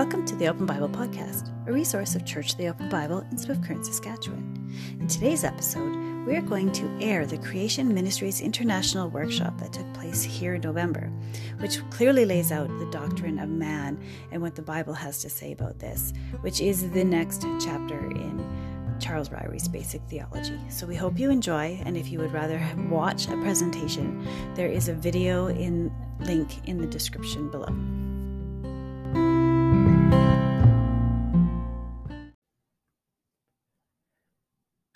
Welcome to the Open Bible Podcast, a resource of Church of the Open Bible in Swift Current, Saskatchewan. In today's episode, we are going to air the Creation Ministries International Workshop that took place here in November, which clearly lays out the doctrine of man and what the Bible has to say about this, which is the next chapter in Charles Ryrie's Basic Theology. So we hope you enjoy, and if you would rather watch a presentation, there is a video in link in the description below.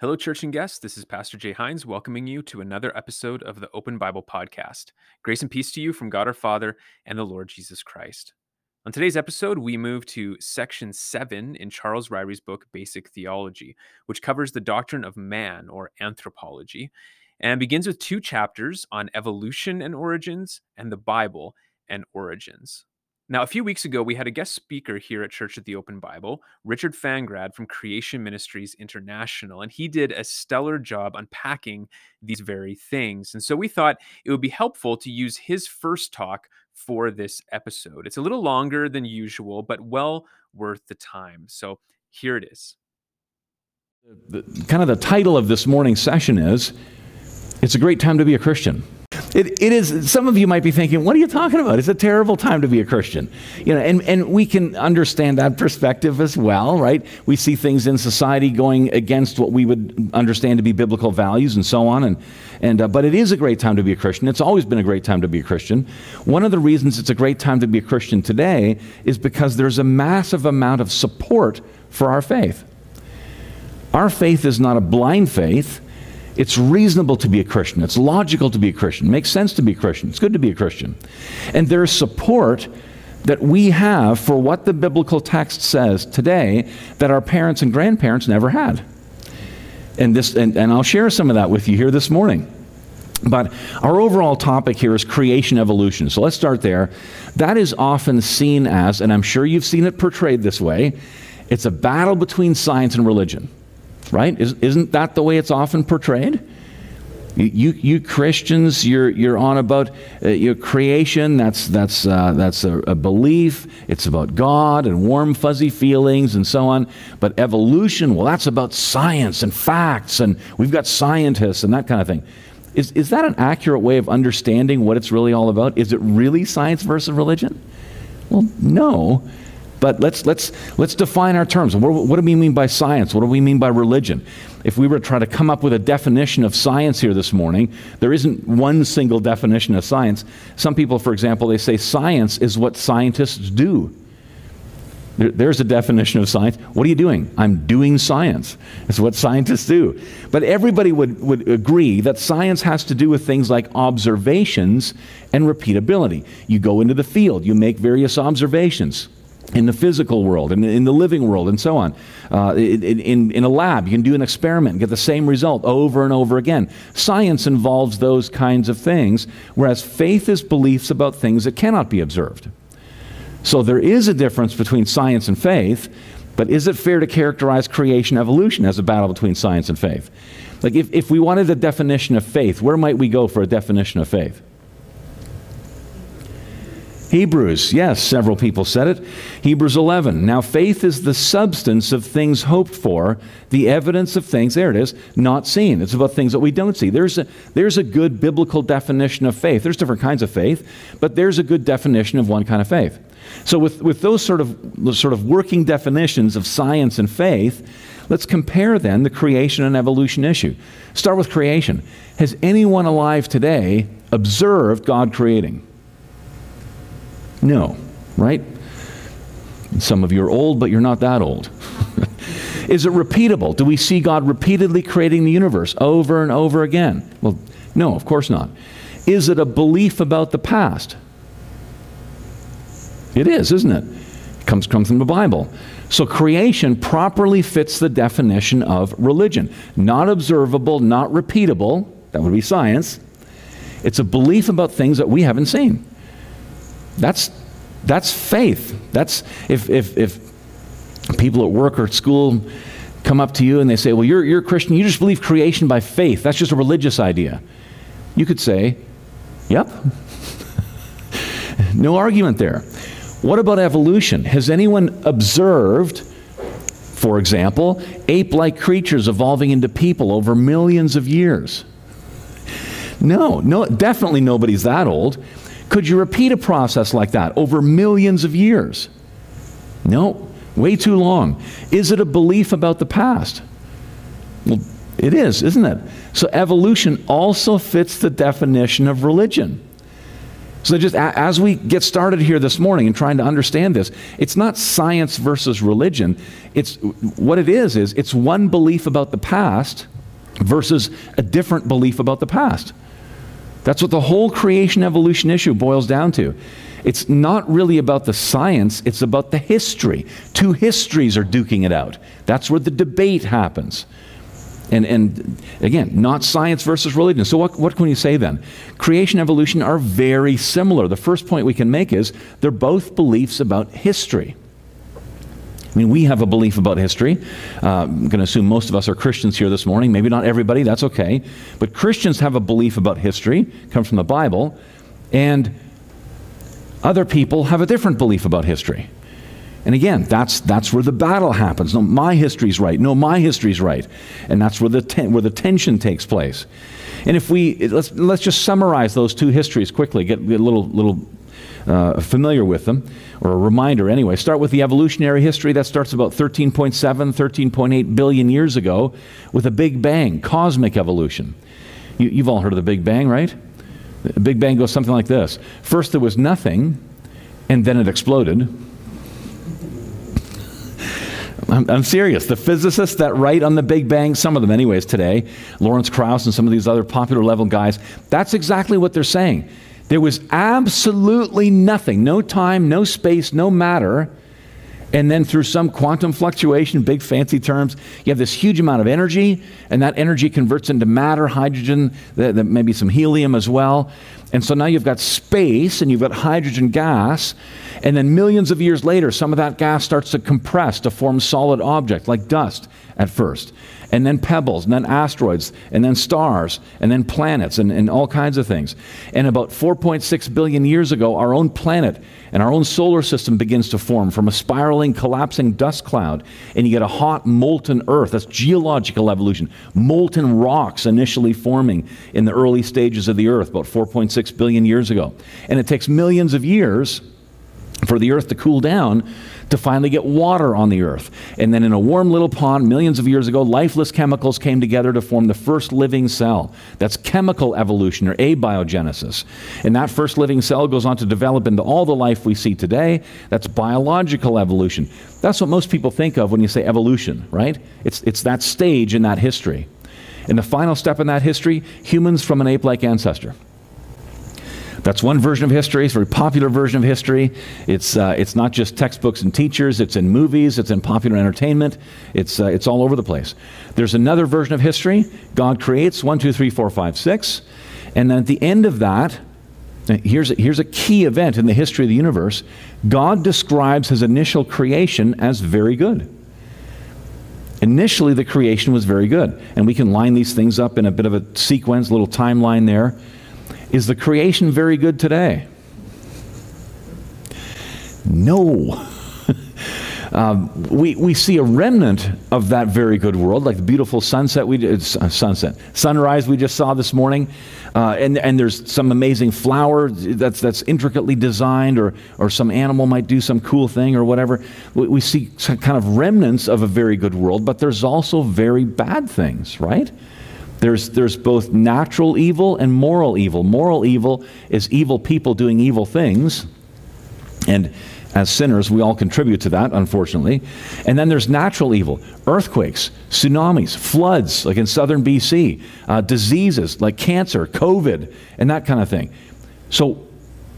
Hello, church and guests. This is Pastor Jay Hines welcoming you to another episode of the Open Bible Podcast. Grace and peace to you from God our Father and the Lord Jesus Christ. On today's episode, we move to section seven in Charles Ryrie's book, Basic Theology, which covers the doctrine of man or anthropology and begins with two chapters on evolution and origins and the Bible and origins. Now, a few weeks ago, we had a guest speaker here at Church of the Open Bible, Richard Fangrad from Creation Ministries International, and he did a stellar job unpacking these very things. And so we thought it would be helpful to use his first talk for this episode. It's a little longer than usual, but well worth the time. So here it is. The, kind of the title of this morning's session is It's a Great Time to Be a Christian. It, it is, some of you might be thinking, what are you talking about? It's a terrible time to be a Christian. You know, and, and we can understand that perspective as well, right? We see things in society going against what we would understand to be biblical values and so on. And, and, uh, but it is a great time to be a Christian. It's always been a great time to be a Christian. One of the reasons it's a great time to be a Christian today is because there's a massive amount of support for our faith. Our faith is not a blind faith. It's reasonable to be a Christian. It's logical to be a Christian. It makes sense to be a Christian. It's good to be a Christian. And there's support that we have for what the biblical text says today that our parents and grandparents never had. And, this, and, and I'll share some of that with you here this morning. But our overall topic here is creation evolution. So let's start there. That is often seen as, and I'm sure you've seen it portrayed this way, it's a battle between science and religion right? Isn't that the way it's often portrayed? You, you Christians, you're, you're on about uh, your creation. That's, that's, uh, that's a, a, belief. It's about God and warm, fuzzy feelings and so on. But evolution, well, that's about science and facts, and we've got scientists and that kind of thing. Is, is that an accurate way of understanding what it's really all about? Is it really science versus religion? Well, no. But let's, let's, let's define our terms. What, what, do we mean by science? What do we mean by religion? If we were to try to come up with a definition of science here this morning, there isn't one single definition of science. Some people, for example, they say science is what scientists do. There, there's a definition of science. What are you doing? I'm doing science. It's what scientists do. But everybody would, would agree that science has to do with things like observations and repeatability. You go into the field, you make various observations in the physical world, in, in the living world, and so on. Uh, in, in, in a lab, you can do an experiment and get the same result over and over again. Science involves those kinds of things, whereas faith is beliefs about things that cannot be observed. So there is a difference between science and faith, but is it fair to characterize creation evolution as a battle between science and faith? Like, if, if we wanted a definition of faith, where might we go for a definition of faith? Hebrews, yes, several people said it. Hebrews 11. Now, faith is the substance of things hoped for, the evidence of things, there it is, not seen. It's about things that we don't see. There's a, there's a good biblical definition of faith. There's different kinds of faith, but there's a good definition of one kind of faith. So, with, with those sort of, sort of working definitions of science and faith, let's compare then the creation and evolution issue. Start with creation. Has anyone alive today observed God creating? No, right? Some of you are old, but you're not that old. Is it repeatable? Do we see God repeatedly creating the universe over and over again? Well, no, of course not. Is it a belief about the past? It is, isn't it? It comes, comes from the Bible. So creation properly fits the definition of religion. Not observable, not repeatable, that would be science. It's a belief about things that we haven't seen. That's, that's faith. That's if, if, if people at work or at school come up to you and they say, Well, you're, you're a Christian, you just believe creation by faith. That's just a religious idea. You could say, Yep. no argument there. What about evolution? Has anyone observed, for example, ape like creatures evolving into people over millions of years? No, no, definitely nobody's that old. Could you repeat a process like that over millions of years? No, way too long. Is it a belief about the past? Well, it is, isn't it? So evolution also fits the definition of religion. So, just as we get started here this morning and trying to understand this, it's not science versus religion. It's what it is is it's one belief about the past versus a different belief about the past. That's what the whole creation evolution issue boils down to. It's not really about the science, it's about the history. Two histories are duking it out. That's where the debate happens. And, and again, not science versus religion. So, what, what can you say then? Creation evolution are very similar. The first point we can make is they're both beliefs about history. I mean, we have a belief about history. Uh, I'm going to assume most of us are Christians here this morning. Maybe not everybody, that's okay. But Christians have a belief about history, comes from the Bible, and other people have a different belief about history. And again, that's, that's where the battle happens. No, my history's right. No, my history's right. And that's where the, ten, where the tension takes place. And if we, let's, let's just summarize those two histories quickly, get, get a little, little uh, familiar with them, or a reminder anyway. Start with the evolutionary history. That starts about 13.7, 13.8 billion years ago with a Big Bang, cosmic evolution. You, you've all heard of the Big Bang, right? The Big Bang goes something like this First, there was nothing, and then it exploded. I'm, I'm, serious. The physicists that write on the Big Bang, some of them, anyways, today, Lawrence Krauss and some of these other popular level guys, that's exactly what they're saying. There was absolutely nothing no time, no space, no matter. And then through some quantum fluctuation, big fancy terms, you have this huge amount of energy, and that energy converts into matter, hydrogen, maybe some helium as well. And so now you've got space and you've got hydrogen gas. And then millions of years later, some of that gas starts to compress to form solid objects like dust at first and then pebbles, and then asteroids, and then stars, and then planets, and, and all kinds of things. And about 4.6 billion years ago, our own planet and our own solar system begins to form from a spiraling, collapsing dust cloud. And you get a hot, molten Earth. That's geological evolution. Molten rocks initially forming in the early stages of the Earth, about 4.6 billion years ago. And it takes millions of years for the Earth to cool down to finally get water on the earth. And then in a warm little pond millions of years ago, lifeless chemicals came together to form the first living cell. That's chemical evolution or abiogenesis. And that first living cell goes on to develop into all the life we see today. That's biological evolution. That's what most people think of when you say evolution, right? It's, it's that stage in that history. And the final step in that history, humans from an ape like ancestor. That's one version of history. It's a very popular version of history. It's, uh, it's not just textbooks and teachers, it's in movies, it's in popular entertainment, it's, uh, it's all over the place. There's another version of history. God creates one, two, three, four, five, six. And then at the end of that, here's a, here's a key event in the history of the universe God describes his initial creation as very good. Initially, the creation was very good. And we can line these things up in a bit of a sequence, a little timeline there. Is the creation very good today? No. Um, we, we see a remnant of that very good world, like the beautiful sunset we uh, sunset sunrise we just saw this morning, uh, and and there's some amazing flower that's that's intricately designed, or or some animal might do some cool thing or whatever. We, we see kind of remnants of a very good world, but there's also very bad things, right? There's, there's both natural evil and moral evil. Moral evil is evil people doing evil things. And as sinners, we all contribute to that, unfortunately. And then there's natural evil earthquakes, tsunamis, floods, like in southern BC, uh, diseases like cancer, COVID, and that kind of thing. So,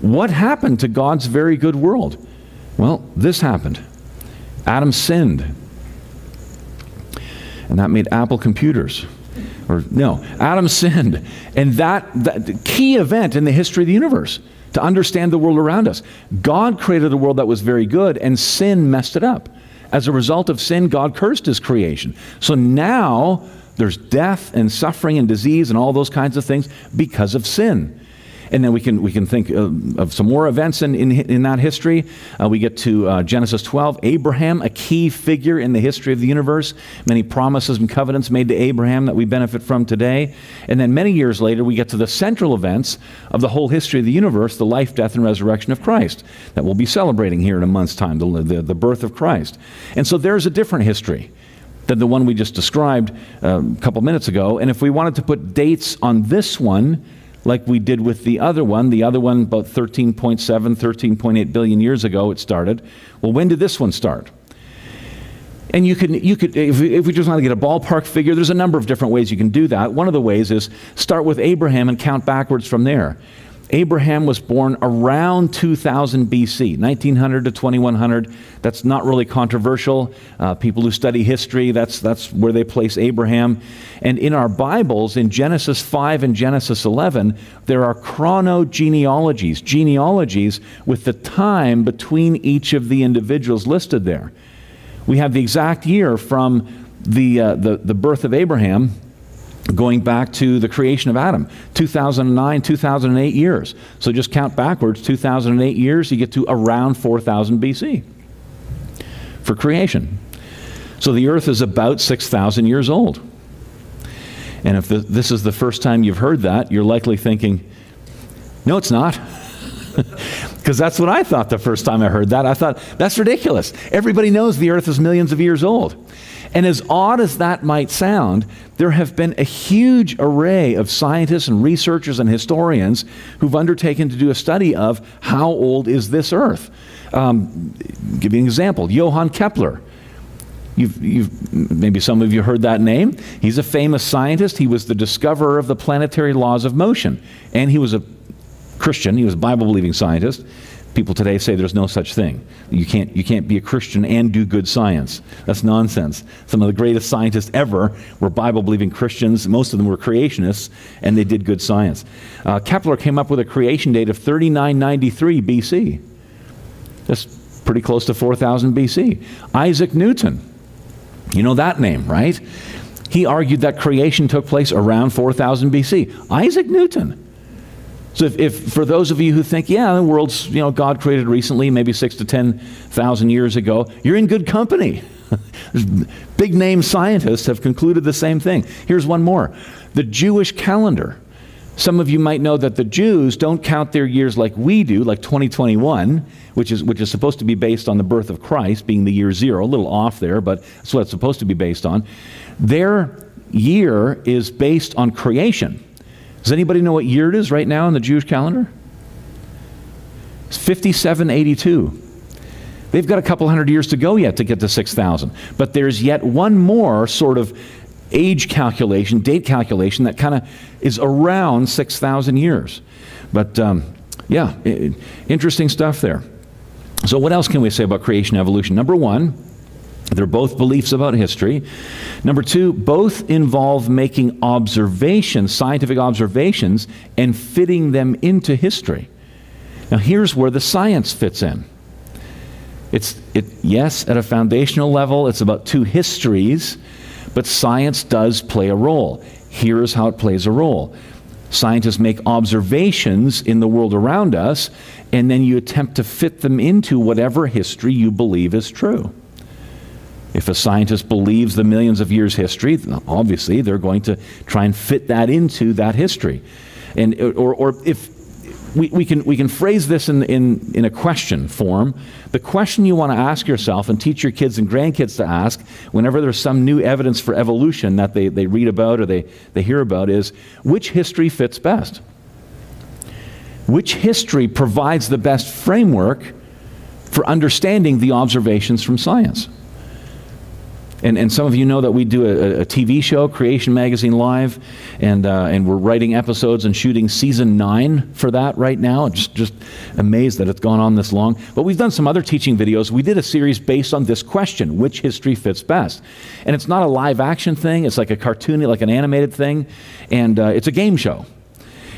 what happened to God's very good world? Well, this happened Adam sinned, and that made Apple computers or no, Adam sinned. And that, that key event in the history of the universe to understand the world around us. God created a world that was very good, and sin messed it up. As a result of sin, God cursed his creation. So now there's death and suffering and disease and all those kinds of things because of sin. And then we can, we can think of, of some more events in, in, in that history. Uh, we get to uh, Genesis 12. Abraham, a key figure in the history of the universe. Many promises and covenants made to Abraham that we benefit from today. And then many years later, we get to the central events of the whole history of the universe the life, death, and resurrection of Christ that we'll be celebrating here in a month's time, the, the, the birth of Christ. And so there's a different history than the one we just described uh, a couple minutes ago. And if we wanted to put dates on this one, like we did with the other one. The other one, about 13.7, 13.8 billion years ago, it started. Well, when did this one start? And you can, you could, if if we just want to get a ballpark figure, there's a number of different ways you can do that. One of the ways is start with Abraham and count backwards from there. Abraham was born around 2000 BC, 1900 to 2100. That's not really controversial. Uh, people who study history, that's, that's where they place Abraham. And in our Bibles, in Genesis 5 and Genesis 11, there are chronogenealogies, genealogies with the time between each of the individuals listed there. We have the exact year from the, uh, the, the birth of Abraham going back to the creation of Adam 2009, 2008 years. So just count backwards 2008 years, you get to around 4000 BC for creation. So the earth is about 6,000 years old. And if the, this is the first time you've heard that, you're likely thinking, no, it's not. Because that's what I thought the first time I heard that. I thought, that's ridiculous. Everybody knows the earth is millions of years old. And as odd as that might sound, there have been a huge array of scientists and researchers and historians who've undertaken to do a study of how old is this Earth. Um, give you an example Johann Kepler. You've, you've, maybe some of you heard that name. He's a famous scientist. He was the discoverer of the planetary laws of motion. And he was a Christian, he was a Bible believing scientist. People today say there's no such thing. You can't, you can't be a Christian and do good science. That's nonsense. Some of the greatest scientists ever were Bible believing Christians. Most of them were creationists, and they did good science. Uh, Kepler came up with a creation date of 3993 BC. That's pretty close to 4000 BC. Isaac Newton, you know that name, right? He argued that creation took place around 4000 BC. Isaac Newton. So if, if, for those of you who think, yeah, the world's, you know, God created recently, maybe six to 10,000 years ago, you're in good company. Big name scientists have concluded the same thing. Here's one more. The Jewish calendar. Some of you might know that the Jews don't count their years like we do, like 2021, which is, which is supposed to be based on the birth of Christ, being the year zero, a little off there, but that's what it's supposed to be based on. Their year is based on creation. Does anybody know what year it is right now in the Jewish calendar? It's 5782. They've got a couple hundred years to go yet to get to 6,000. But there's yet one more sort of age calculation, date calculation that kind of is around 6,000 years. But um, yeah, interesting stuff there. So, what else can we say about creation evolution? Number one, they're both beliefs about history. Number two, both involve making observations, scientific observations, and fitting them into history. Now, here's where the science fits in. It's, it, yes, at a foundational level, it's about two histories, but science does play a role. Here's how it plays a role scientists make observations in the world around us, and then you attempt to fit them into whatever history you believe is true. If a scientist believes the millions of years history, obviously they're going to try and fit that into that history. And, or, or if we, we, can, we can phrase this in, in, in a question form. The question you want to ask yourself and teach your kids and grandkids to ask whenever there's some new evidence for evolution that they, they read about or they, they hear about is which history fits best? Which history provides the best framework for understanding the observations from science? And, and some of you know that we do a, a TV show, Creation Magazine Live, and, uh, and we're writing episodes and shooting season nine for that right now. Just, just amazed that it's gone on this long. But we've done some other teaching videos. We did a series based on this question which history fits best? And it's not a live action thing, it's like a cartoony, like an animated thing, and uh, it's a game show.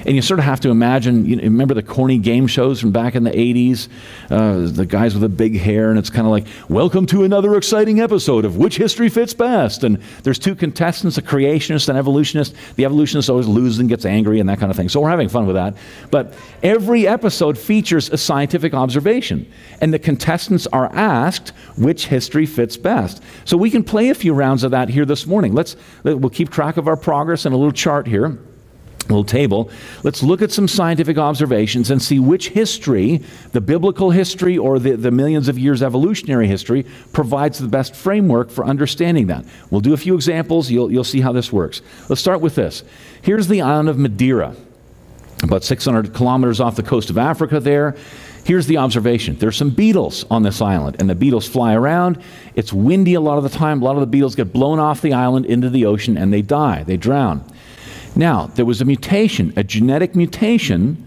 And you sort of have to imagine, you know, remember the corny game shows from back in the 80s? Uh, the guys with the big hair, and it's kind of like, welcome to another exciting episode of Which History Fits Best? And there's two contestants, a creationist and evolutionist. The evolutionist always loses and gets angry and that kind of thing. So we're having fun with that. But every episode features a scientific observation, and the contestants are asked which history fits best. So we can play a few rounds of that here this morning. Let's, we'll keep track of our progress in a little chart here little table. Let's look at some scientific observations and see which history, the biblical history or the, the millions of years evolutionary history, provides the best framework for understanding that. We'll do a few examples. You'll, you'll see how this works. Let's start with this. Here's the island of Madeira, about 600 kilometers off the coast of Africa there. Here's the observation there's some beetles on this island, and the beetles fly around. It's windy a lot of the time. A lot of the beetles get blown off the island into the ocean and they die, they drown. Now, there was a mutation, a genetic mutation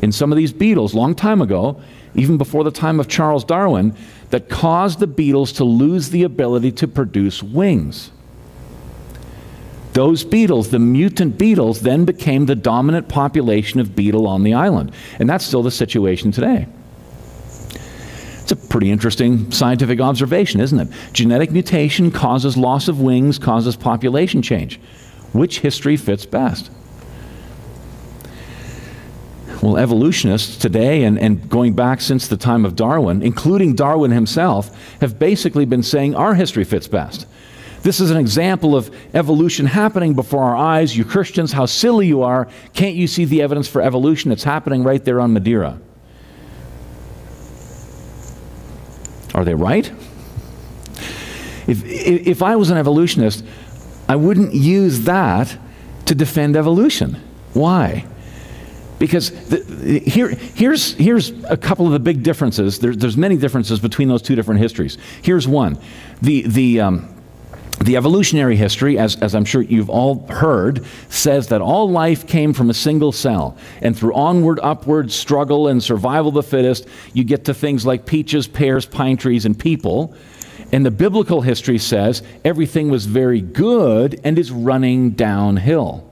in some of these beetles long time ago, even before the time of Charles Darwin, that caused the beetles to lose the ability to produce wings. Those beetles, the mutant beetles, then became the dominant population of beetle on the island. And that's still the situation today. It's a pretty interesting scientific observation, isn't it? Genetic mutation causes loss of wings, causes population change. Which history fits best? Well, evolutionists today and, and going back since the time of Darwin, including Darwin himself, have basically been saying our history fits best. This is an example of evolution happening before our eyes. You Christians, how silly you are. Can't you see the evidence for evolution? It's happening right there on Madeira. Are they right? If, if I was an evolutionist, I wouldn't use that to defend evolution. Why? Because the, here, here's, here's a couple of the big differences. There, there's many differences between those two different histories. Here's one. The, the, um, the evolutionary history, as, as I'm sure you've all heard, says that all life came from a single cell. And through onward, upward struggle and survival of the fittest, you get to things like peaches, pears, pine trees, and people. And the biblical history says everything was very good and is running downhill.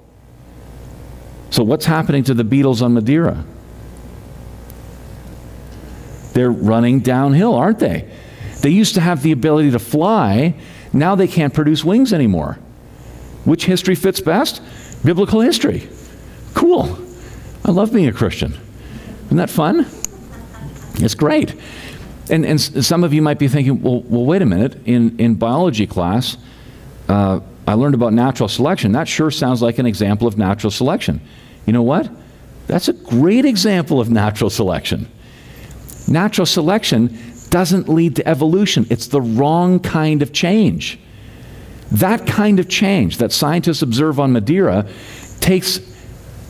So, what's happening to the beetles on Madeira? They're running downhill, aren't they? They used to have the ability to fly, now they can't produce wings anymore. Which history fits best? Biblical history. Cool. I love being a Christian. Isn't that fun? It's great. And, and some of you might be thinking, well, well wait a minute. In, in biology class, uh, I learned about natural selection. That sure sounds like an example of natural selection. You know what? That's a great example of natural selection. Natural selection doesn't lead to evolution, it's the wrong kind of change. That kind of change that scientists observe on Madeira takes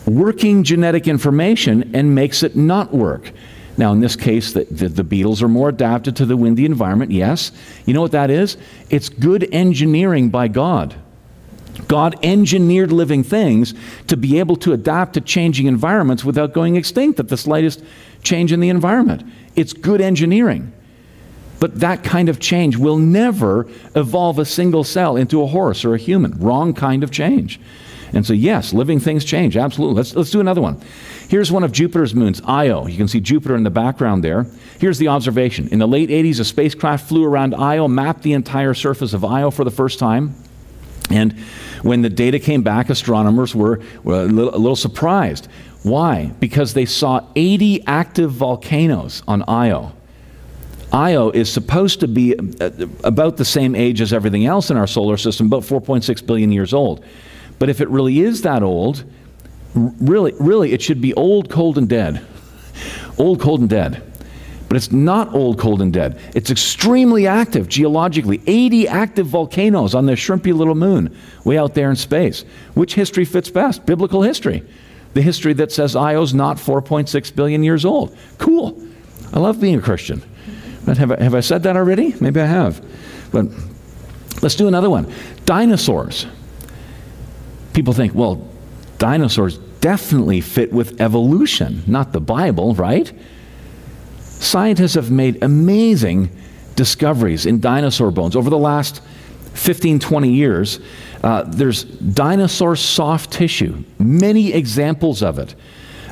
working genetic information and makes it not work. Now, in this case, the, the, the, beetles are more adapted to the windy environment, yes. You know what that is? It's good engineering by God. God engineered living things to be able to adapt to changing environments without going extinct at the slightest change in the environment. It's good engineering. But that kind of change will never evolve a single cell into a horse or a human. Wrong kind of change. And so, yes, living things change. Absolutely. Let's, let's do another one. Here's one of Jupiter's moons, Io. You can see Jupiter in the background there. Here's the observation. In the late 80s, a spacecraft flew around Io, mapped the entire surface of Io for the first time. And when the data came back, astronomers were, were a, little, a little surprised. Why? Because they saw 80 active volcanoes on Io. Io is supposed to be uh, about the same age as everything else in our solar system, about 4.6 billion years old. But if it really is that old, really, really, it should be old, cold, and dead. Old, cold, and dead. But it's not old, cold, and dead. It's extremely active geologically. 80 active volcanoes on this shrimpy little moon way out there in space. Which history fits best? Biblical history. The history that says Io's not 4.6 billion years old. Cool. I love being a Christian. But have I, have I said that already? Maybe I have. But let's do another one. Dinosaurs. People think, well, dinosaurs definitely fit with evolution, not the Bible, right? Scientists have made amazing discoveries in dinosaur bones over the last 15, 20 years. Uh, there's dinosaur soft tissue, many examples of it.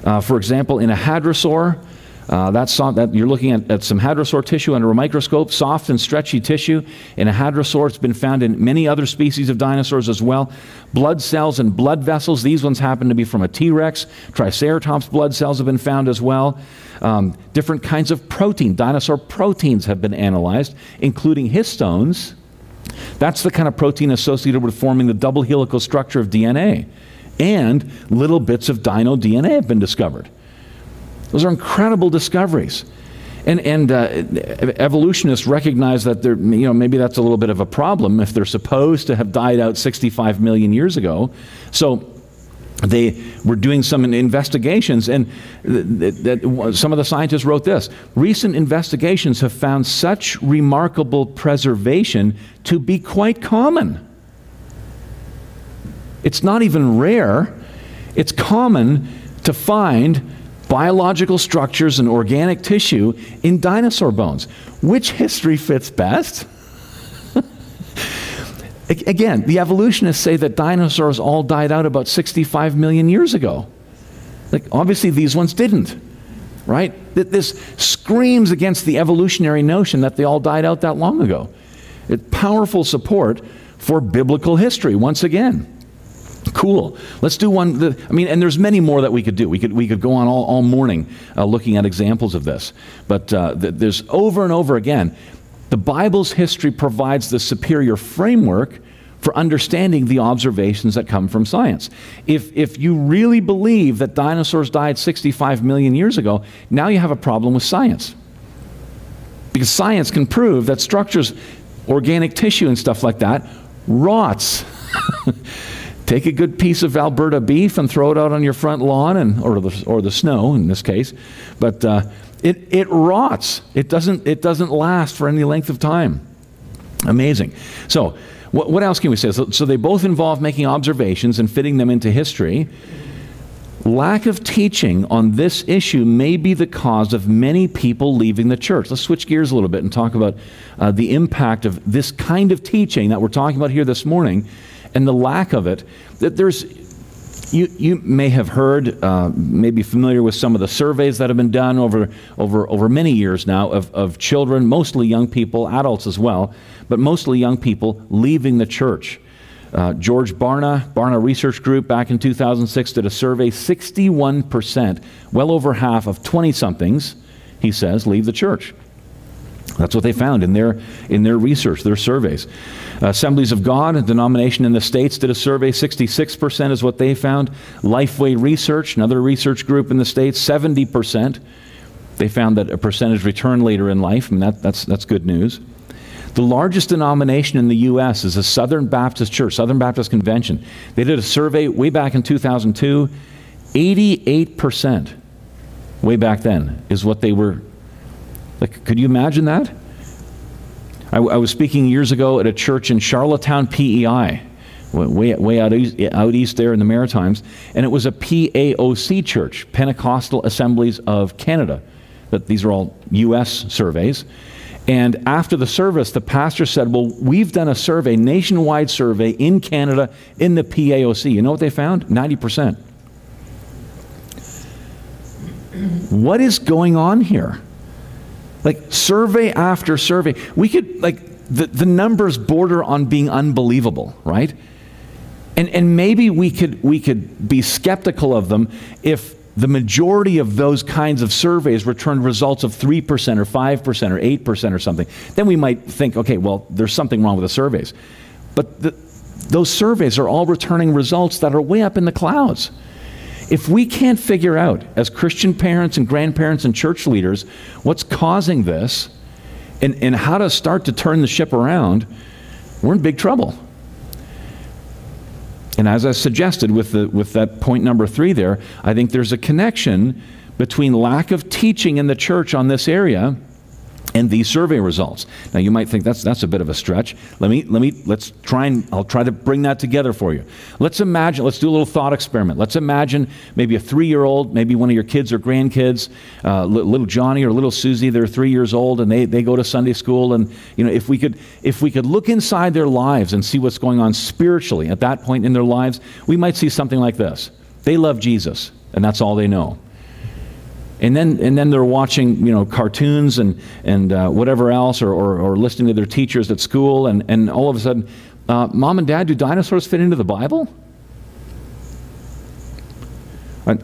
Uh, for example, in a hadrosaur, uh, that's that you're looking at, at, some hadrosaur tissue under a microscope, soft and stretchy tissue. In a hadrosaur, it's been found in many other species of dinosaurs as well. Blood cells and blood vessels, these ones happen to be from a T Rex. Triceratops blood cells have been found as well. Um, different kinds of protein, dinosaur proteins have been analyzed, including histones. That's the kind of protein associated with forming the double helical structure of DNA. And little bits of dino DNA have been discovered. Those are incredible discoveries. And, and uh, evolutionists recognize that you know, maybe that's a little bit of a problem if they're supposed to have died out 65 million years ago. So they were doing some investigations, and th- th- some of the scientists wrote this Recent investigations have found such remarkable preservation to be quite common. It's not even rare, it's common to find biological structures and organic tissue in dinosaur bones. Which history fits best? Again, the evolutionists say that dinosaurs all died out about 65 million years ago. Like, obviously, these ones didn't, right? This screams against the evolutionary notion that they all died out that long ago. It's powerful support for biblical history, once again. Cool. Let's do one. I mean, and there's many more that we could do. We could, we could go on all, all morning uh, looking at examples of this. But uh, th- there's over and over again, the Bible's history provides the superior framework for understanding the observations that come from science. If, if you really believe that dinosaurs died 65 million years ago, now you have a problem with science. Because science can prove that structures, organic tissue and stuff like that, rots. Take a good piece of Alberta beef and throw it out on your front lawn, and, or, the, or the snow in this case. But uh, it, it rots. It doesn't, it doesn't last for any length of time. Amazing. So, what, what else can we say? So, so they both involve making observations and fitting them into history. Lack of teaching on this issue may be the cause of many people leaving the church. Let's switch gears a little bit and talk about uh, the impact of this kind of teaching that we're talking about here this morning and the lack of it, that there's you, you may have heard, uh, maybe familiar with some of the surveys that have been done over, over, over many years now of, of children, mostly young people, adults as well, but mostly young people leaving the church. Uh, George Barna, Barna Research Group, back in 2006, did a survey 61%, well over half of 20 somethings, he says, leave the church. That's what they found in their, in their research, their surveys. Assemblies of God, a denomination in the States, did a survey. 66% is what they found. Lifeway Research, another research group in the States, 70%. They found that a percentage return later in life. Mean, that, that's, that's good news. The largest denomination in the U.S. is the Southern Baptist Church, Southern Baptist Convention. They did a survey way back in 2002. 88%, way back then, is what they were like, could you imagine that? I, I was speaking years ago at a church in Charlottetown, PEI, way, way out, east, out east there in the Maritimes, and it was a PAOC church, Pentecostal Assemblies of Canada. That these are all U.S. surveys. And after the service, the pastor said, Well, we've done a survey, nationwide survey in Canada in the PAOC. You know what they found? 90%. What is going on here? Like survey after survey. We could, like, the, the numbers border on being unbelievable, right? And, and maybe we could, we could be skeptical of them if the majority of those kinds of surveys returned results of 3% or 5% or 8% or something. Then we might think, okay, well, there's something wrong with the surveys. But the, those surveys are all returning results that are way up in the clouds. If we can't figure out, as Christian parents and grandparents and church leaders, what's causing this and, and how to start to turn the ship around, we're in big trouble. And as I suggested with, the, with that point number three there, I think there's a connection between lack of teaching in the church on this area and these survey results. Now you might think that's that's a bit of a stretch. Let me let me let's try and I'll try to bring that together for you. Let's imagine let's do a little thought experiment. Let's imagine maybe a three-year-old, maybe one of your kids or grandkids, uh, little Johnny or little Susie. They're three years old and they they go to Sunday school. And you know if we could if we could look inside their lives and see what's going on spiritually at that point in their lives, we might see something like this. They love Jesus, and that's all they know and then and then they're watching you know cartoons and and uh, whatever else or, or, or, listening to their teachers at school and and all of a sudden uh, mom and dad do dinosaurs fit into the bible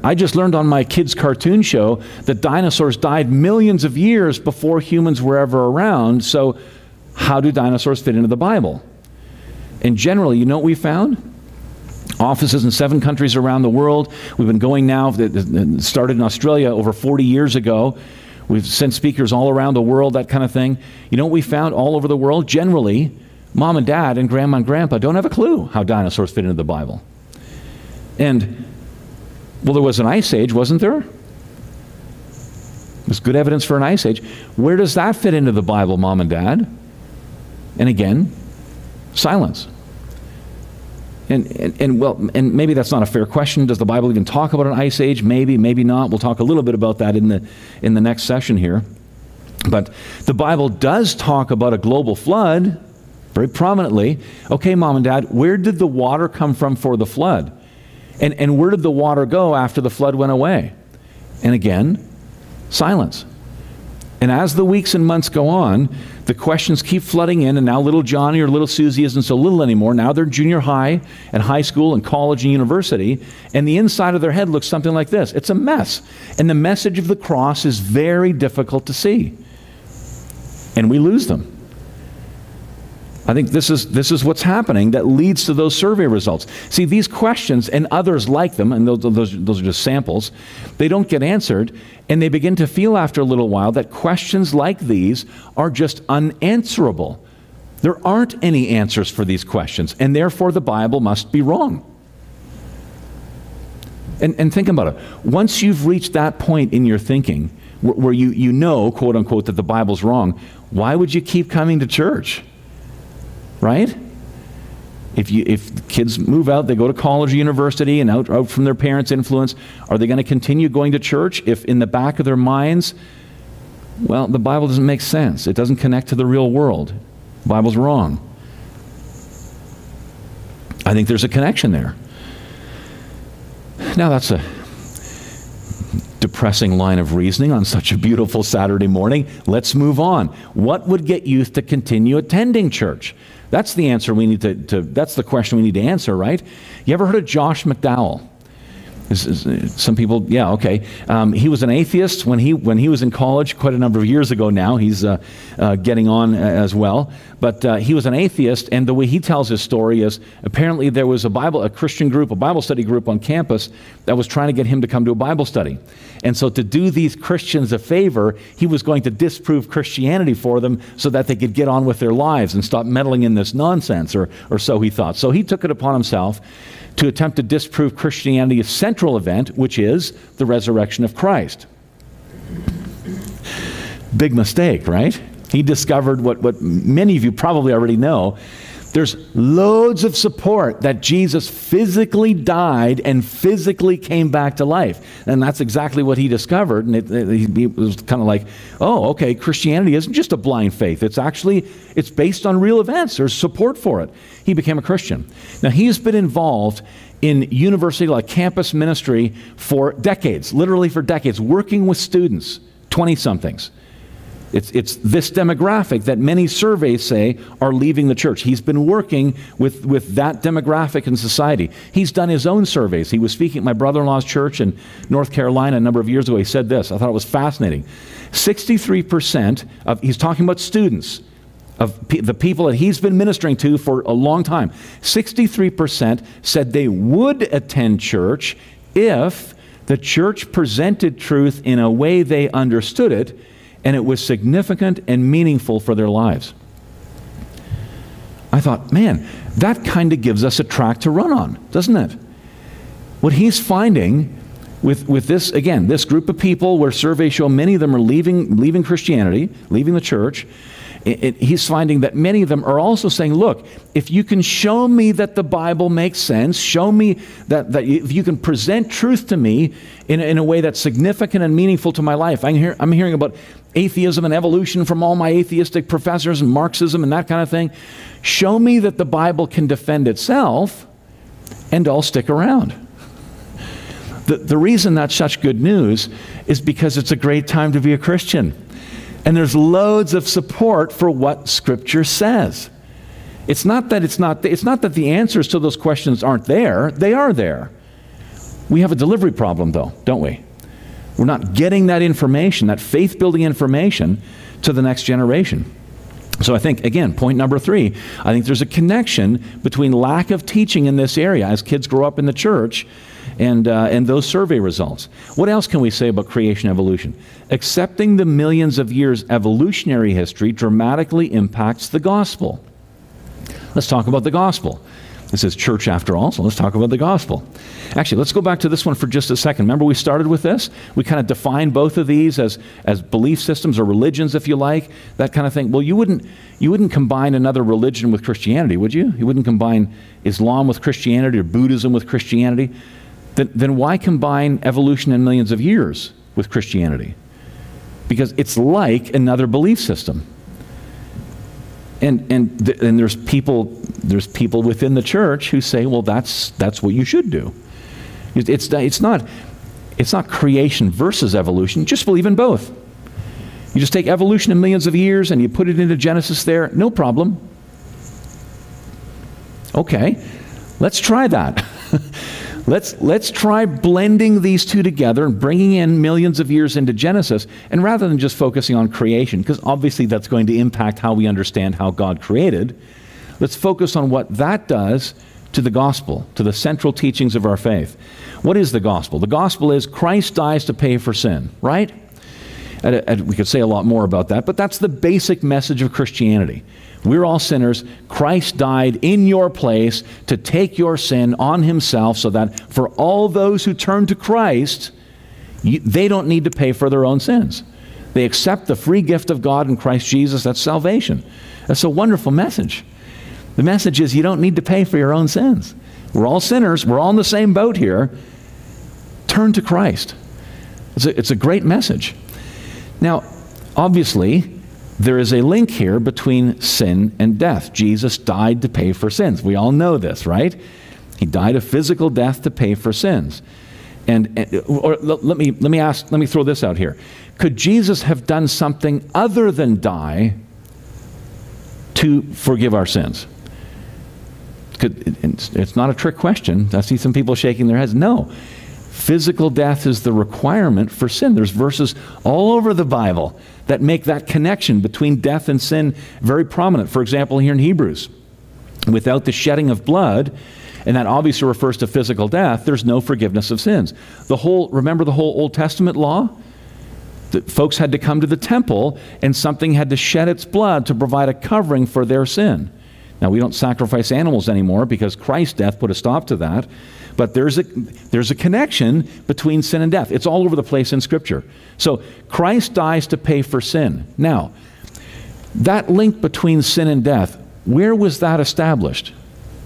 I just learned on my kids' cartoon show that dinosaurs died millions of years before humans were ever around. So, how do dinosaurs fit into the Bible? And generally, you know what we found? Offices in seven countries around the world. We've been going now, started in Australia over 40 years ago. We've sent speakers all around the world, that kind of thing. You know what we found all over the world? Generally, mom and dad and grandma and grandpa don't have a clue how dinosaurs fit into the Bible. And, well, there was an ice age, wasn't there? There's good evidence for an ice age. Where does that fit into the Bible, mom and dad? And again, silence. And, and, and, well, and maybe that's not a fair question. Does the Bible even talk about an ice age? Maybe, maybe not. We'll talk a little bit about that in the, in the next session here. But the Bible does talk about a global flood very prominently. Okay, mom and dad, where did the water come from for the flood? And, and where did the water go after the flood went away? And again, silence. And as the weeks and months go on, the questions keep flooding in, and now little Johnny or little Susie isn't so little anymore. Now they're junior high and high school and college and university, and the inside of their head looks something like this it's a mess. And the message of the cross is very difficult to see. And we lose them. I think this is, this is what's happening that leads to those survey results. See, these questions and others like them, and those, those, those are just samples, they don't get answered, and they begin to feel after a little while that questions like these are just unanswerable. There aren't any answers for these questions, and therefore the Bible must be wrong. And, and think about it. Once you've reached that point in your thinking where, where you, you know, quote unquote, that the Bible's wrong, why would you keep coming to church? Right? If, you, if kids move out, they go to college or university and out, out from their parents' influence, are they going to continue going to church if in the back of their minds, well, the Bible doesn't make sense. It doesn't connect to the real world. The Bible's wrong. I think there's a connection there. Now, that's a depressing line of reasoning on such a beautiful Saturday morning. Let's move on. What would get youth to continue attending church? That's the answer we need to, to, that's the question we need to answer, right? You ever heard of Josh McDowell? Some people, yeah, okay. Um, he was an atheist when he when he was in college, quite a number of years ago. Now he's uh, uh, getting on uh, as well, but uh, he was an atheist, and the way he tells his story is apparently there was a Bible, a Christian group, a Bible study group on campus that was trying to get him to come to a Bible study, and so to do these Christians a favor, he was going to disprove Christianity for them so that they could get on with their lives and stop meddling in this nonsense, or or so he thought. So he took it upon himself to attempt to disprove Christianity's central event, which is the resurrection of Christ. Big mistake, right? He discovered what, what many of you probably already know there's loads of support that Jesus physically died and physically came back to life. And that's exactly what he discovered. And it, it, it was kind of like, oh, okay, Christianity isn't just a blind faith. It's actually, it's based on real events. There's support for it. He became a Christian. Now, he's been involved in university, like campus ministry for decades, literally for decades, working with students, 20 somethings. It's, it's this demographic that many surveys say are leaving the church. He's been working with, with that demographic in society. He's done his own surveys. He was speaking at my brother in law's church in North Carolina a number of years ago. He said this. I thought it was fascinating. 63% of, he's talking about students, of pe- the people that he's been ministering to for a long time. 63% said they would attend church if the church presented truth in a way they understood it and it was significant and meaningful for their lives. I thought, man, that kind of gives us a track to run on, doesn't it? What he's finding with, with this, again, this group of people where surveys show many of them are leaving, leaving Christianity, leaving the church, it, it, he's finding that many of them are also saying, look, if you can show me that the Bible makes sense, show me that, that if you can present truth to me in, in a way that's significant and meaningful to my life. I'm, hear, I'm hearing about atheism and evolution from all my atheistic professors and Marxism and that kind of thing. Show me that the Bible can defend itself, and I'll stick around. The, the reason that's such good news is because it's a great time to be a Christian. And there's loads of support for what Scripture says. It's not that it's not it's not that the answers to those questions aren't there. They are there. We have a delivery problem though, don't we? We're not getting that information, that faith-building information to the next generation. So I think again, point number 3, I think there's a connection between lack of teaching in this area as kids grow up in the church and, uh, and those survey results. What else can we say about creation evolution? Accepting the millions of years evolutionary history dramatically impacts the gospel. Let's talk about the gospel. This is church after all, so let's talk about the gospel. Actually, let's go back to this one for just a second. Remember, we started with this? We kind of defined both of these as, as belief systems or religions, if you like, that kind of thing. Well, you wouldn't, you wouldn't combine another religion with Christianity, would you? You wouldn't combine Islam with Christianity or Buddhism with Christianity then, then why combine evolution in millions of years with Christianity? Because it's like another belief system. And, and, th- and there's, people, there's people within the church who say, well, that's, that's what you should do. It's, it's, not, it's not creation versus evolution, just believe in both. You just take evolution in millions of years and you put it into Genesis there, no problem. Okay, let's try that. Let's, let's try blending these two together and bringing in millions of years into Genesis, and rather than just focusing on creation, because obviously that's going to impact how we understand how God created, let's focus on what that does to the gospel, to the central teachings of our faith. What is the gospel? The gospel is Christ dies to pay for sin, right? And, and we could say a lot more about that, but that's the basic message of Christianity. We're all sinners. Christ died in your place to take your sin on himself so that for all those who turn to Christ, they don't need to pay for their own sins. They accept the free gift of God in Christ Jesus. That's salvation. That's a wonderful message. The message is you don't need to pay for your own sins. We're all sinners. We're all in the same boat here. Turn to Christ. It's a, it's a great message. Now, obviously, there is a link here between sin and death. Jesus died to pay for sins. We all know this, right? He died a physical death to pay for sins. And, uh, or let me let me ask let me throw this out here. Could Jesus have done something other than die to forgive our sins? Could, it's not a trick question. I see some people shaking their heads. No. Physical death is the requirement for sin. There's verses all over the Bible that make that connection between death and sin very prominent. For example, here in Hebrews, without the shedding of blood, and that obviously refers to physical death, there's no forgiveness of sins. The whole, remember the whole Old Testament law? That folks had to come to the temple and something had to shed its blood to provide a covering for their sin. Now, we don't sacrifice animals anymore because Christ's death put a stop to that. But there's a, there's a connection between sin and death. It's all over the place in Scripture. So Christ dies to pay for sin. Now, that link between sin and death, where was that established?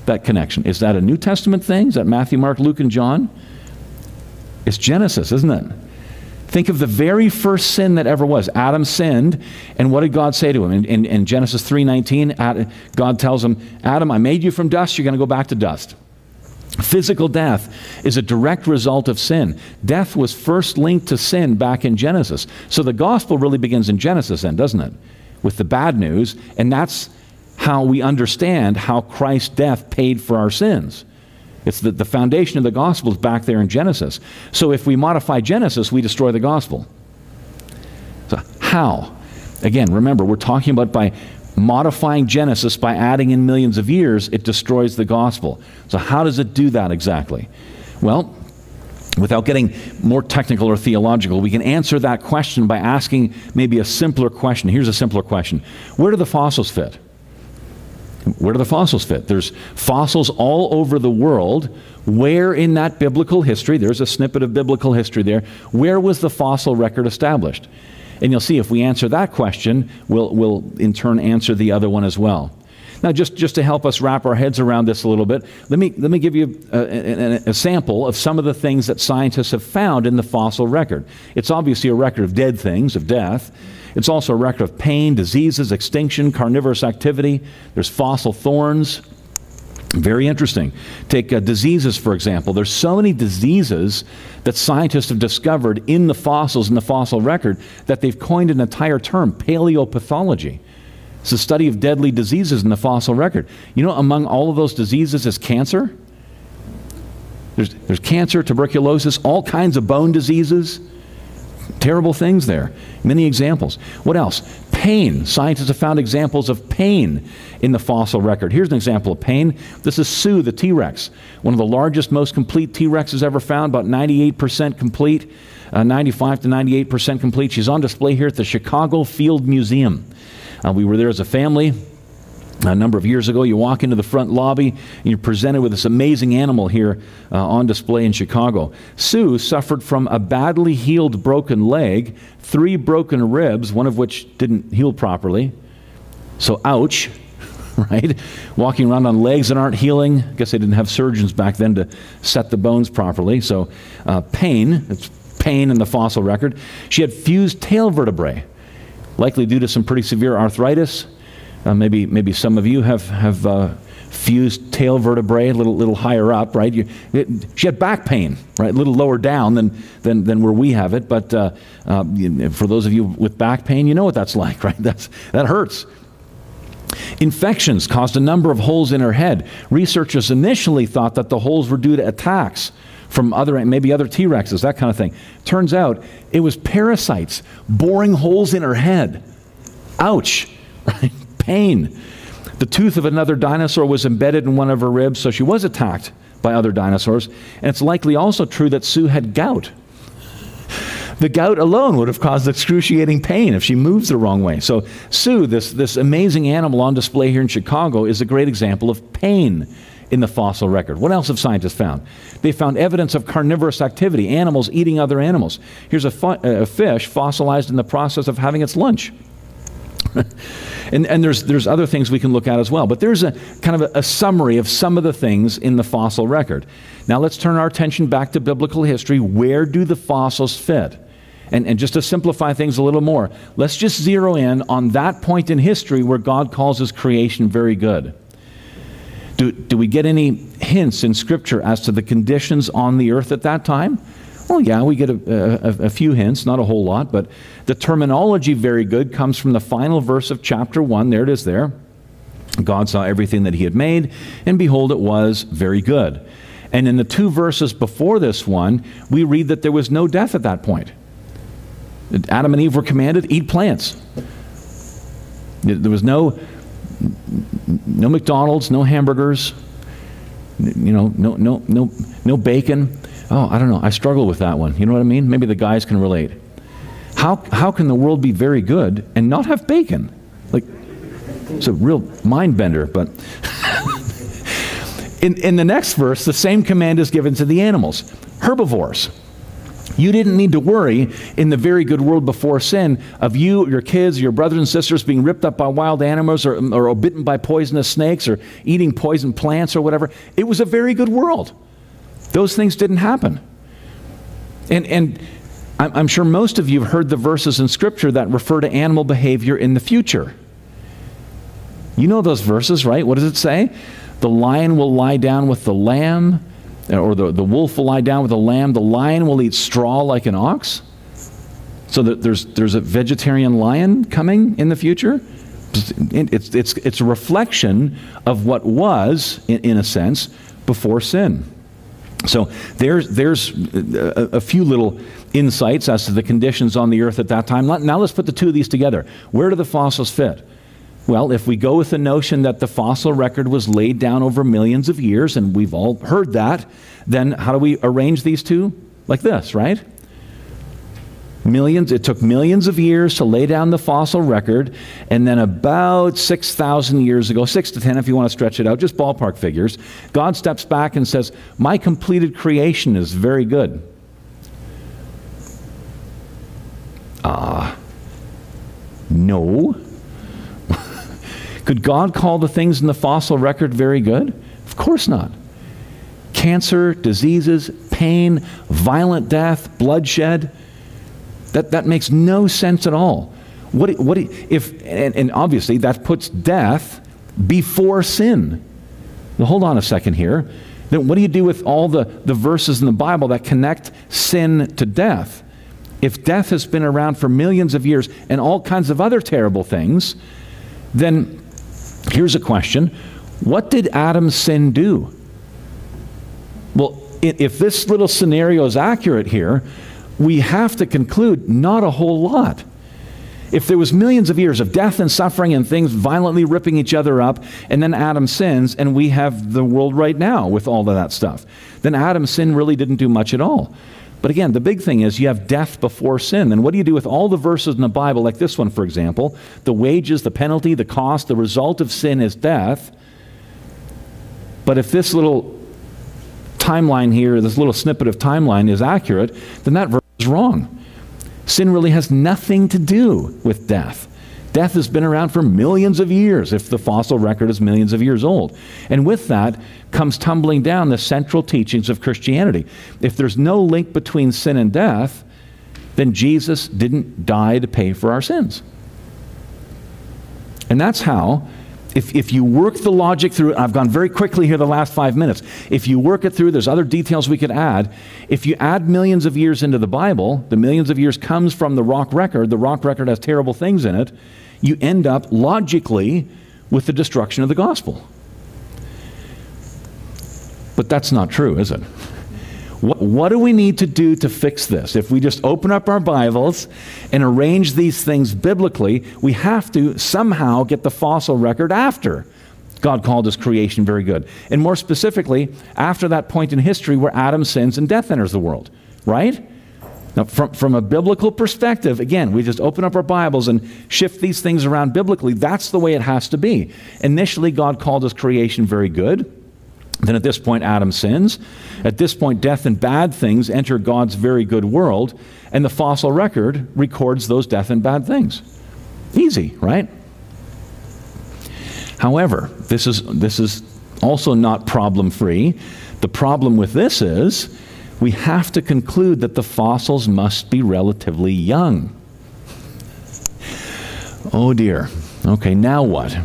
That connection. Is that a New Testament thing? Is that Matthew, Mark, Luke, and John? It's Genesis, isn't it? Think of the very first sin that ever was. Adam sinned, and what did God say to him? In, in, in Genesis 3.19, God tells him, Adam, I made you from dust, you're going to go back to dust. Physical death is a direct result of sin. Death was first linked to sin back in Genesis. So the gospel really begins in Genesis, then, doesn't it? With the bad news, and that's how we understand how Christ's death paid for our sins. It's the, the foundation of the gospel is back there in Genesis. So if we modify Genesis, we destroy the gospel. So, how? Again, remember, we're talking about by modifying Genesis by adding in millions of years, it destroys the gospel. So, how does it do that exactly? Well, without getting more technical or theological, we can answer that question by asking maybe a simpler question. Here's a simpler question Where do the fossils fit? Where do the fossils fit? There's fossils all over the world. Where in that biblical history, there's a snippet of biblical history there, where was the fossil record established? And you'll see if we answer that question, we'll, we'll in turn answer the other one as well. Now, just, just to help us wrap our heads around this a little bit, let me, let me give you a, a, a, sample of some of the things that scientists have found in the fossil record. It's obviously a record of dead things, of death. It's also a record of pain, diseases, extinction, carnivorous activity. There's fossil thorns. Very interesting. Take uh, diseases, for example. There's so many diseases that scientists have discovered in the fossils, in the fossil record, that they've coined an entire term, paleopathology. It's the study of deadly diseases in the fossil record. You know, among all of those diseases is cancer. There's, there's cancer, tuberculosis, all kinds of bone diseases. Terrible things there. Many examples. What else? Pain. Scientists have found examples of pain in the fossil record. Here's an example of pain. This is Sue, the T Rex, one of the largest, most complete T Rexes ever found, about 98% complete, uh, 95 to 98% complete. She's on display here at the Chicago Field Museum. Uh, we were there as a family a number of years ago. You walk into the front lobby and you're presented with this amazing animal here uh, on display in Chicago. Sue suffered from a badly healed broken leg, three broken ribs, one of which didn't heal properly. So, ouch, right? Walking around on legs that aren't healing. I guess they didn't have surgeons back then to set the bones properly. So, uh, pain, it's pain in the fossil record. She had fused tail vertebrae likely due to some pretty severe arthritis. Uh, maybe, maybe some of you have, have uh, fused tail vertebrae a little, little higher up, right? You, it, she had back pain, right? A little lower down than, than, than where we have it. But uh, uh for those of you with back pain, you know what that's like, right? That's, that hurts. Infections caused a number of holes in her head. Researchers initially thought that the holes were due to attacks from other, maybe other T Rexes, that kind of thing. Turns out it was parasites boring holes in her head. Ouch, right? Pain. The tooth of another dinosaur was embedded in one of her ribs, so she was attacked by other dinosaurs. And it's likely also true that Sue had gout. The gout alone would have caused excruciating pain if she moves the wrong way. So, Sue, this, this amazing animal on display here in Chicago, is a great example of pain in the fossil record. What else have scientists found? They found evidence of carnivorous activity, animals eating other animals. Here's a, fu- a fish fossilized in the process of having its lunch. and, and there's, there's other things we can look at as well. But there's a kind of a, a summary of some of the things in the fossil record. Now let's turn our attention back to biblical history. Where do the fossils fit? And, and, just to simplify things a little more, let's just zero in on that point in history where God calls his creation very good. Do, do we get any hints in Scripture as to the conditions on the earth at that time? Well, yeah, we get a, a, a, few hints, not a whole lot, but the terminology, very good, comes from the final verse of chapter 1. There it is there. God saw everything that he had made, and behold, it was very good. And in the two verses before this one, we read that there was no death at that point. Adam and Eve were commanded, eat plants. There was no no McDonald's, no hamburgers, you know, no, no, no, no bacon. Oh, I don't know. I struggle with that one. You know what I mean? Maybe the guys can relate. How, how can the world be very good and not have bacon? Like, it's a real mind bender, but. in, in the next verse, the same command is given to the animals herbivores. You didn't need to worry in the very good world before sin of you, your kids, your brothers and sisters being ripped up by wild animals or, or bitten by poisonous snakes or eating poison plants or whatever. It was a very good world. Those things didn't happen. And, and I'm sure most of you have heard the verses in Scripture that refer to animal behavior in the future. You know those verses, right? What does it say? The lion will lie down with the lamb or the, the wolf will lie down with the lamb, the lion will eat straw like an ox. So that there's, there's a vegetarian lion coming in the future. It's, it's, it's a reflection of what was, in, in a sense, before sin. So there's, there's uh, a, a, few little insights as to the conditions on the earth at that time. Now let's put the two of these together. Where do the fossils fit? Well, if we go with the notion that the fossil record was laid down over millions of years, and we've all heard that, then how do we arrange these two? Like this, right? Millions, it took millions of years to lay down the fossil record, and then about 6,000 years ago, 6 to 10 if you want to stretch it out, just ballpark figures, God steps back and says, My completed creation is very good. Ah, uh, no. Could God call the things in the fossil record very good? Of course not. Cancer, diseases, pain, violent death, bloodshed, that, that makes no sense at all. What, what if, and, and obviously that puts death before sin. Now hold on a second here. Then what do you do with all the, the verses in the Bible that connect sin to death? If death has been around for millions of years and all kinds of other terrible things, then here's a question What did Adam's sin do? Well, if this little scenario is accurate here, we have to conclude not a whole lot. If there was millions of years of death and suffering and things violently ripping each other up, and then Adam sins, and we have the world right now with all of that stuff, then Adam's sin really didn't do much at all. But again, the big thing is you have death before sin. Then what do you do with all the verses in the Bible, like this one, for example? The wages, the penalty, the cost, the result of sin is death. But if this little timeline here, this little snippet of timeline is accurate, then that verse is wrong. Sin really has nothing to do with death. Death has been around for millions of years, if the fossil record is millions of years old. And with that comes tumbling down the central teachings of Christianity. If there's no link between sin and death, then Jesus didn't die to pay for our sins. And that's how if, if you work the logic through, I've gone very quickly here the last five minutes. If you work it through, there's other details we could add. If you add millions of years into the Bible, the millions of years comes from the rock record. The rock record has terrible things in it. You end up logically with the destruction of the gospel. But that's not true, is it? What, what, do we need to do to fix this? If we just open up our Bibles and arrange these things biblically, we have to somehow get the fossil record after God called his creation very good. And more specifically, after that point in history where Adam sins and death enters the world, right? Now, from, from a biblical perspective, again, we just open up our Bibles and shift these things around biblically. That's the way it has to be. Initially, God called his creation very good. Then at this point, Adam sins. At this point, death and bad things enter God's very good world, and the fossil record records those death and bad things. Easy, right? However, this is, this is also not problem free. The problem with this is we have to conclude that the fossils must be relatively young. Oh dear. Okay, now what?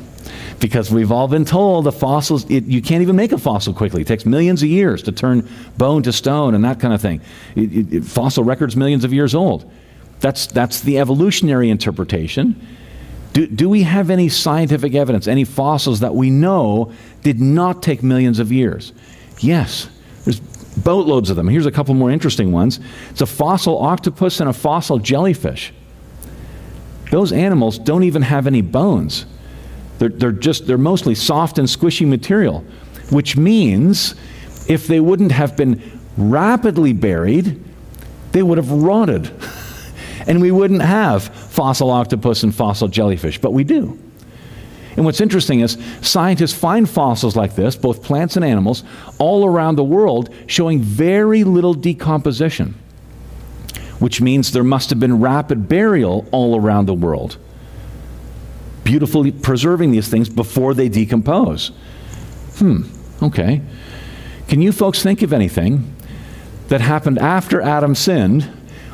Because we've all been told the fossils, it, you can't even make a fossil quickly. It takes millions of years to turn bone to stone and that kind of thing. It, it, fossil records millions of years old. That's, that's the evolutionary interpretation. Do, do we have any scientific evidence, any fossils that we know did not take millions of years? Yes. There's boatloads of them. Here's a couple more interesting ones. It's a fossil octopus and a fossil jellyfish. Those animals don't even have any bones. They're, they're just, they're mostly soft and squishy material, which means if they wouldn't have been rapidly buried, they would have rotted. and we wouldn't have fossil octopus and fossil jellyfish, but we do. And what's interesting is scientists find fossils like this, both plants and animals, all around the world showing very little decomposition, which means there must have been rapid burial all around the world beautifully preserving these things before they decompose. Hmm, okay. Can you folks think of anything that happened after Adam sinned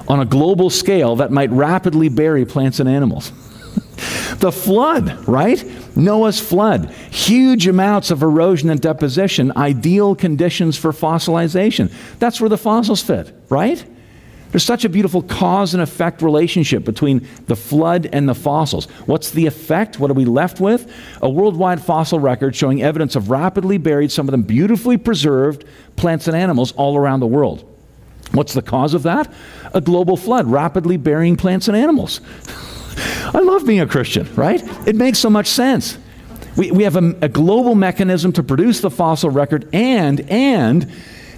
on a global scale that might rapidly bury plants and animals? the flood, right? Noah's flood. Huge amounts of erosion and deposition, ideal conditions for fossilization. That's where the fossils fit, right? There's such a beautiful cause and effect relationship between the flood and the fossils. What's the effect? What are we left with? A worldwide fossil record showing evidence of rapidly buried, some of them beautifully preserved plants and animals all around the world. What's the cause of that? A global flood, rapidly burying plants and animals. I love being a Christian, right? It makes so much sense. We, we have a, a global mechanism to produce the fossil record and, and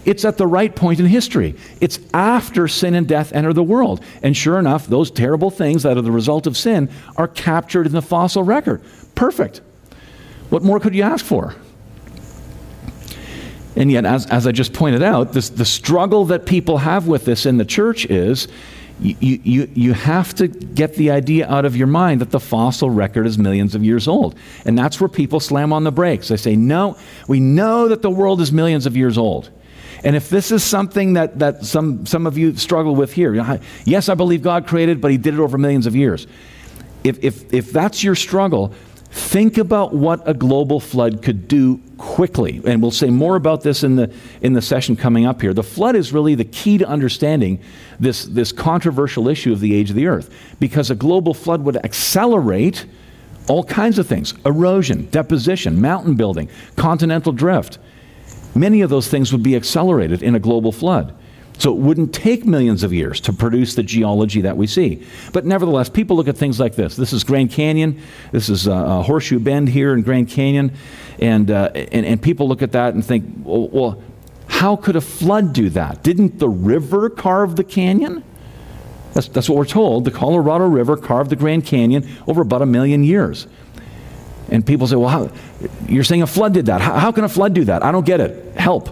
It's at the right point in history. It's after sin and death enter the world. And sure enough, those terrible things that are the result of sin are captured in the fossil record. Perfect. What more could you ask for? And yet, as, as I just pointed out, this, the struggle that people have with this in the church is you, you, you have to get the idea out of your mind that the fossil record is millions of years old. And that's where people slam on the brakes. They say, no, we know that the world is millions of years old. And if this is something that, that some, some of you struggle with here, yes, I believe God created, but He did it over millions of years. If, if, if that's your struggle, Think about what a global flood could do quickly. And we'll say more about this in the, in the session coming up here. The flood is really the key to understanding this, this controversial issue of the age of the earth because a global flood would accelerate all kinds of things erosion, deposition, mountain building, continental drift. Many of those things would be accelerated in a global flood. So it wouldn't take millions of years to produce the geology that we see. But nevertheless, people look at things like this. This is Grand Canyon. This is uh, Horseshoe Bend here in Grand Canyon. And, uh, and, and people look at that and think, well, well, how could a flood do that? Didn't the river carve the canyon? That's, that's what we're told. The Colorado River carved the Grand Canyon over about a million years. And people say, well, how, you're saying a flood did that. How, how can a flood do that? I don't get it. Help.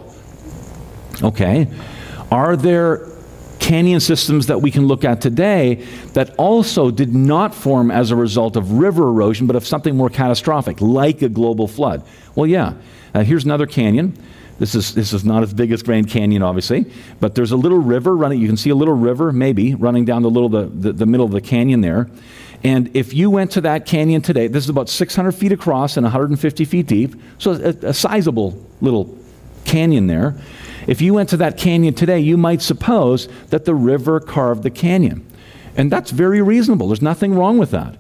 Okay. Are there canyon systems that we can look at today that also did not form as a result of river erosion, but of something more catastrophic, like a global flood? Well, yeah. Uh, here's another canyon. This is, this is not as big as Grand Canyon, obviously, but there's a little river running. You can see a little river, maybe, running down the, little, the, the, the middle of the canyon there. And if you went to that canyon today, this is about 600 feet across and 150 feet deep, so a, a sizable little canyon there. If you went to that canyon today, you might suppose that the river carved the canyon. And that's very reasonable. There's nothing wrong with that.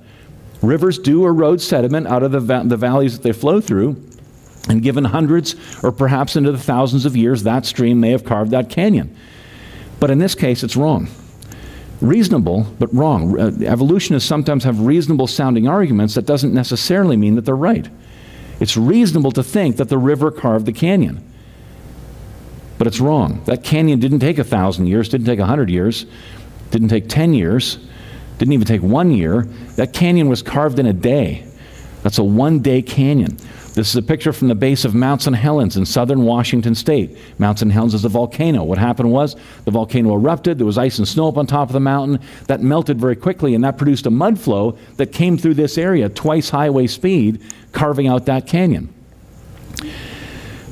Rivers do erode sediment out of the, va- the valleys that they flow through. And given hundreds or perhaps into the thousands of years, that stream may have carved that canyon. But in this case, it's wrong. Reasonable, but wrong. Uh, evolutionists sometimes have reasonable sounding arguments that doesn't necessarily mean that they're right. It's reasonable to think that the river carved the canyon. But it's wrong. That canyon didn't take a thousand years, didn't take a hundred years, didn't take 10 years, didn't even take one year. That canyon was carved in a day. That's a one day canyon. This is a picture from the base of Mount St. Helens in southern Washington state. Mount St. Helens is a volcano. What happened was the volcano erupted, there was ice and snow up on top of the mountain. That melted very quickly, and that produced a mud flow that came through this area, twice highway speed, carving out that canyon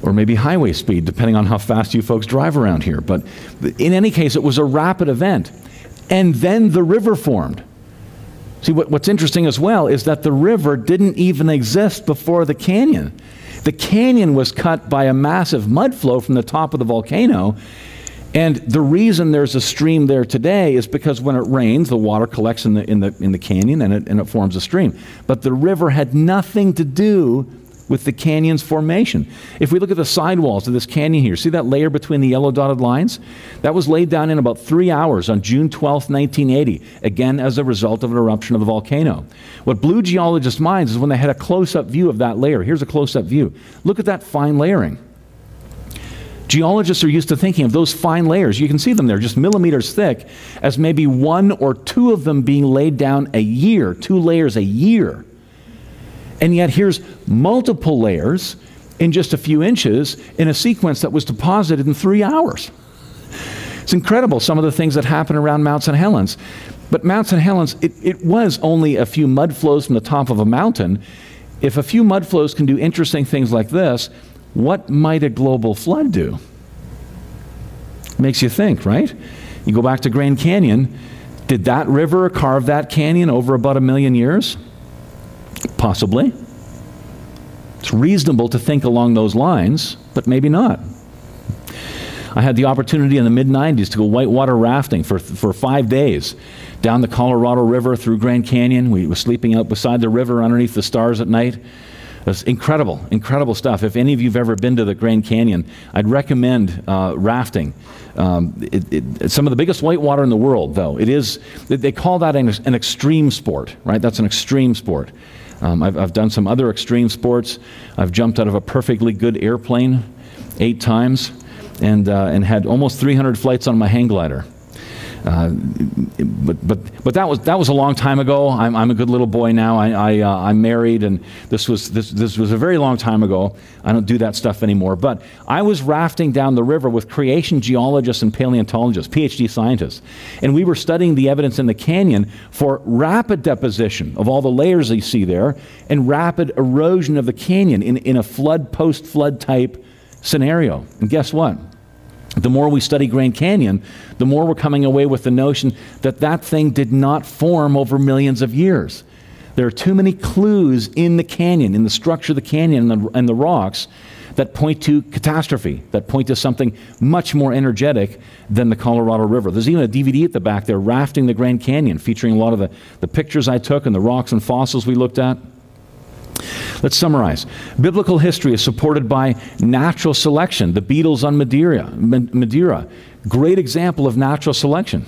or maybe highway speed, depending on how fast you folks drive around here. But in any case, it was a rapid event. And then the river formed. See, what, what's interesting as well is that the river didn't even exist before the canyon. The canyon was cut by a massive mud flow from the top of the volcano. And the reason there's a stream there today is because when it rains, the water collects in the, in the, in the canyon and it, and it forms a stream. But the river had nothing to do with the canyon's formation. If we look at the sidewalls of this canyon here, see that layer between the yellow dotted lines? That was laid down in about three hours on June 12, 1980, again as a result of an eruption of the volcano. What blew geologists' minds is when they had a close up view of that layer. Here's a close up view. Look at that fine layering. Geologists are used to thinking of those fine layers, you can see them there, just millimeters thick, as maybe one or two of them being laid down a year, two layers a year. And yet here's multiple layers in just a few inches in a sequence that was deposited in three hours. It's incredible some of the things that happen around Mount St. Helens. But Mount St. Helens, it, it was only a few mud flows from the top of a mountain. If a few mud flows can do interesting things like this, what might a global flood do? Makes you think, right? You go back to Grand Canyon. Did that river carve that canyon over about a million years? Possibly. It's reasonable to think along those lines, but maybe not. I had the opportunity in the mid 90s to go whitewater rafting for, for five days down the Colorado River through Grand Canyon. We were sleeping out beside the river underneath the stars at night. It was incredible, incredible stuff. If any of you have ever been to the Grand Canyon, I'd recommend uh, rafting. Um, it, it, some of the biggest whitewater in the world, though. It is, they call that an, an extreme sport, right? That's an extreme sport. Um, I've, I've done some other extreme sports. I've jumped out of a perfectly good airplane eight times. and, uh, and had almost 300 flights on my hang glider. Uh, but but but that was that was a long time ago. I'm, I'm a good little boy now. I, I uh, I'm married, and this was this this was a very long time ago. I don't do that stuff anymore. But I was rafting down the river with creation geologists and paleontologists, PhD scientists, and we were studying the evidence in the canyon for rapid deposition of all the layers you see there, and rapid erosion of the canyon in in a flood post flood type scenario. And guess what? The more we study Grand Canyon, the more we're coming away with the notion that that thing did not form over millions of years. There are too many clues in the canyon, in the structure of the canyon and the, and the rocks, that point to catastrophe, that point to something much more energetic than the Colorado River. There's even a DVD at the back there, Rafting the Grand Canyon, featuring a lot of the, the pictures I took and the rocks and fossils we looked at. Let's summarize. Biblical history is supported by natural selection. The beetles on Madeira, Madeira, great example of natural selection.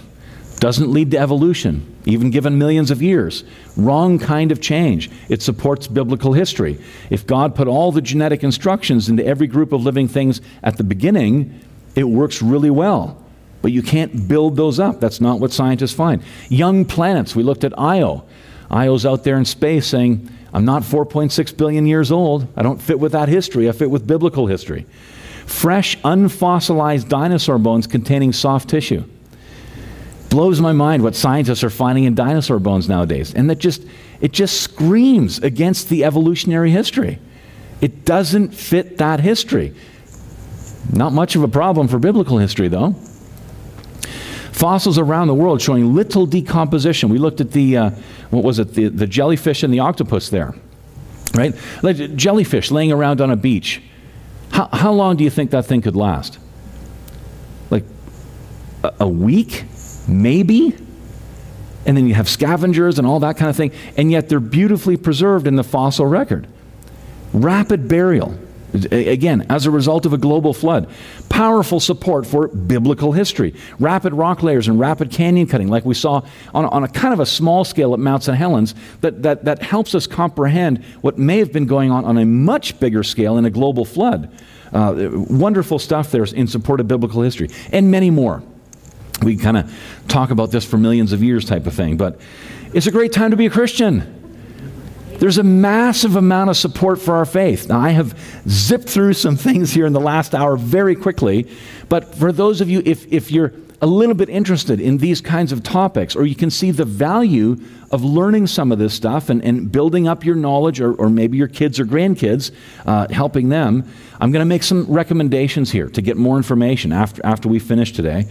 Doesn't lead to evolution, even given millions of years. Wrong kind of change. It supports biblical history. If God put all the genetic instructions into every group of living things at the beginning, it works really well. But you can't build those up. That's not what scientists find. Young planets, we looked at Io. Io's out there in space saying, I'm not 4.6 billion years old. I don't fit with that history. I fit with biblical history. Fresh, unfossilized dinosaur bones containing soft tissue. Blows my mind what scientists are finding in dinosaur bones nowadays. And that just it just screams against the evolutionary history. It doesn't fit that history. Not much of a problem for biblical history, though. Fossils around the world showing little decomposition. We looked at the, uh, what was it, the, the jellyfish and the octopus there, right? Like jellyfish laying around on a beach. How, how long do you think that thing could last? Like a, a week? Maybe? And then you have scavengers and all that kind of thing, and yet they're beautifully preserved in the fossil record. Rapid burial. Again, as a result of a global flood. Powerful support for biblical history. Rapid rock layers and rapid canyon cutting, like we saw on, on a kind of a small scale at Mount St. Helens, that, that, that helps us comprehend what may have been going on on a much bigger scale in a global flood. Uh, wonderful stuff there in support of biblical history, and many more. We kind of talk about this for millions of years, type of thing, but it's a great time to be a Christian. There's a massive amount of support for our faith. Now, I have zipped through some things here in the last hour very quickly, but for those of you, if, if you're a little bit interested in these kinds of topics, or you can see the value of learning some of this stuff and, and building up your knowledge, or, or maybe your kids or grandkids, uh, helping them, I'm going to make some recommendations here to get more information after, after we finish today.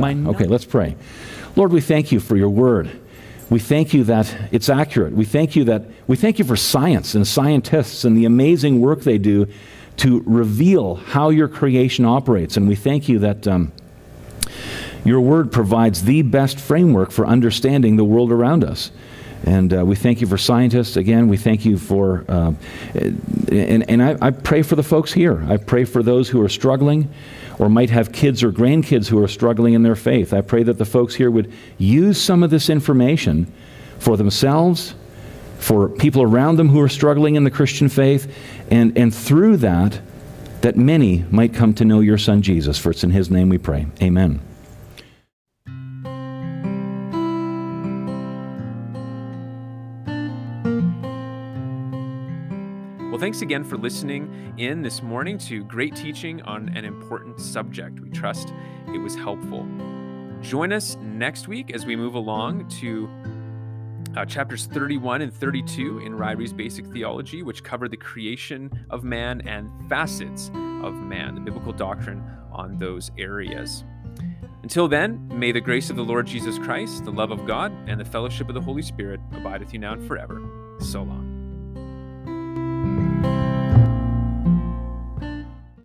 My, okay, let's pray. Lord, we thank you for your word. We thank you that it's accurate. We thank you that we thank you for science and scientists and the amazing work they do to reveal how your creation operates. And we thank you that um, your word provides the best framework for understanding the world around us. And uh, we thank you for scientists. Again, we thank you for, uh, and, and I, I pray for the folks here. I pray for those who are struggling or might have kids or grandkids who are struggling in their faith. I pray that the folks here would use some of this information for themselves, for people around them who are struggling in the Christian faith, and, and through that, that many might come to know your Son Jesus. For it's in His name we pray. Amen. Well, thanks again for listening in this morning to great teaching on an important subject. We trust it was helpful. Join us next week as we move along to uh, chapters 31 and 32 in Ryrie's Basic Theology, which cover the creation of man and facets of man, the biblical doctrine on those areas. Until then, may the grace of the Lord Jesus Christ, the love of God, and the fellowship of the Holy Spirit abide with you now and forever. So long.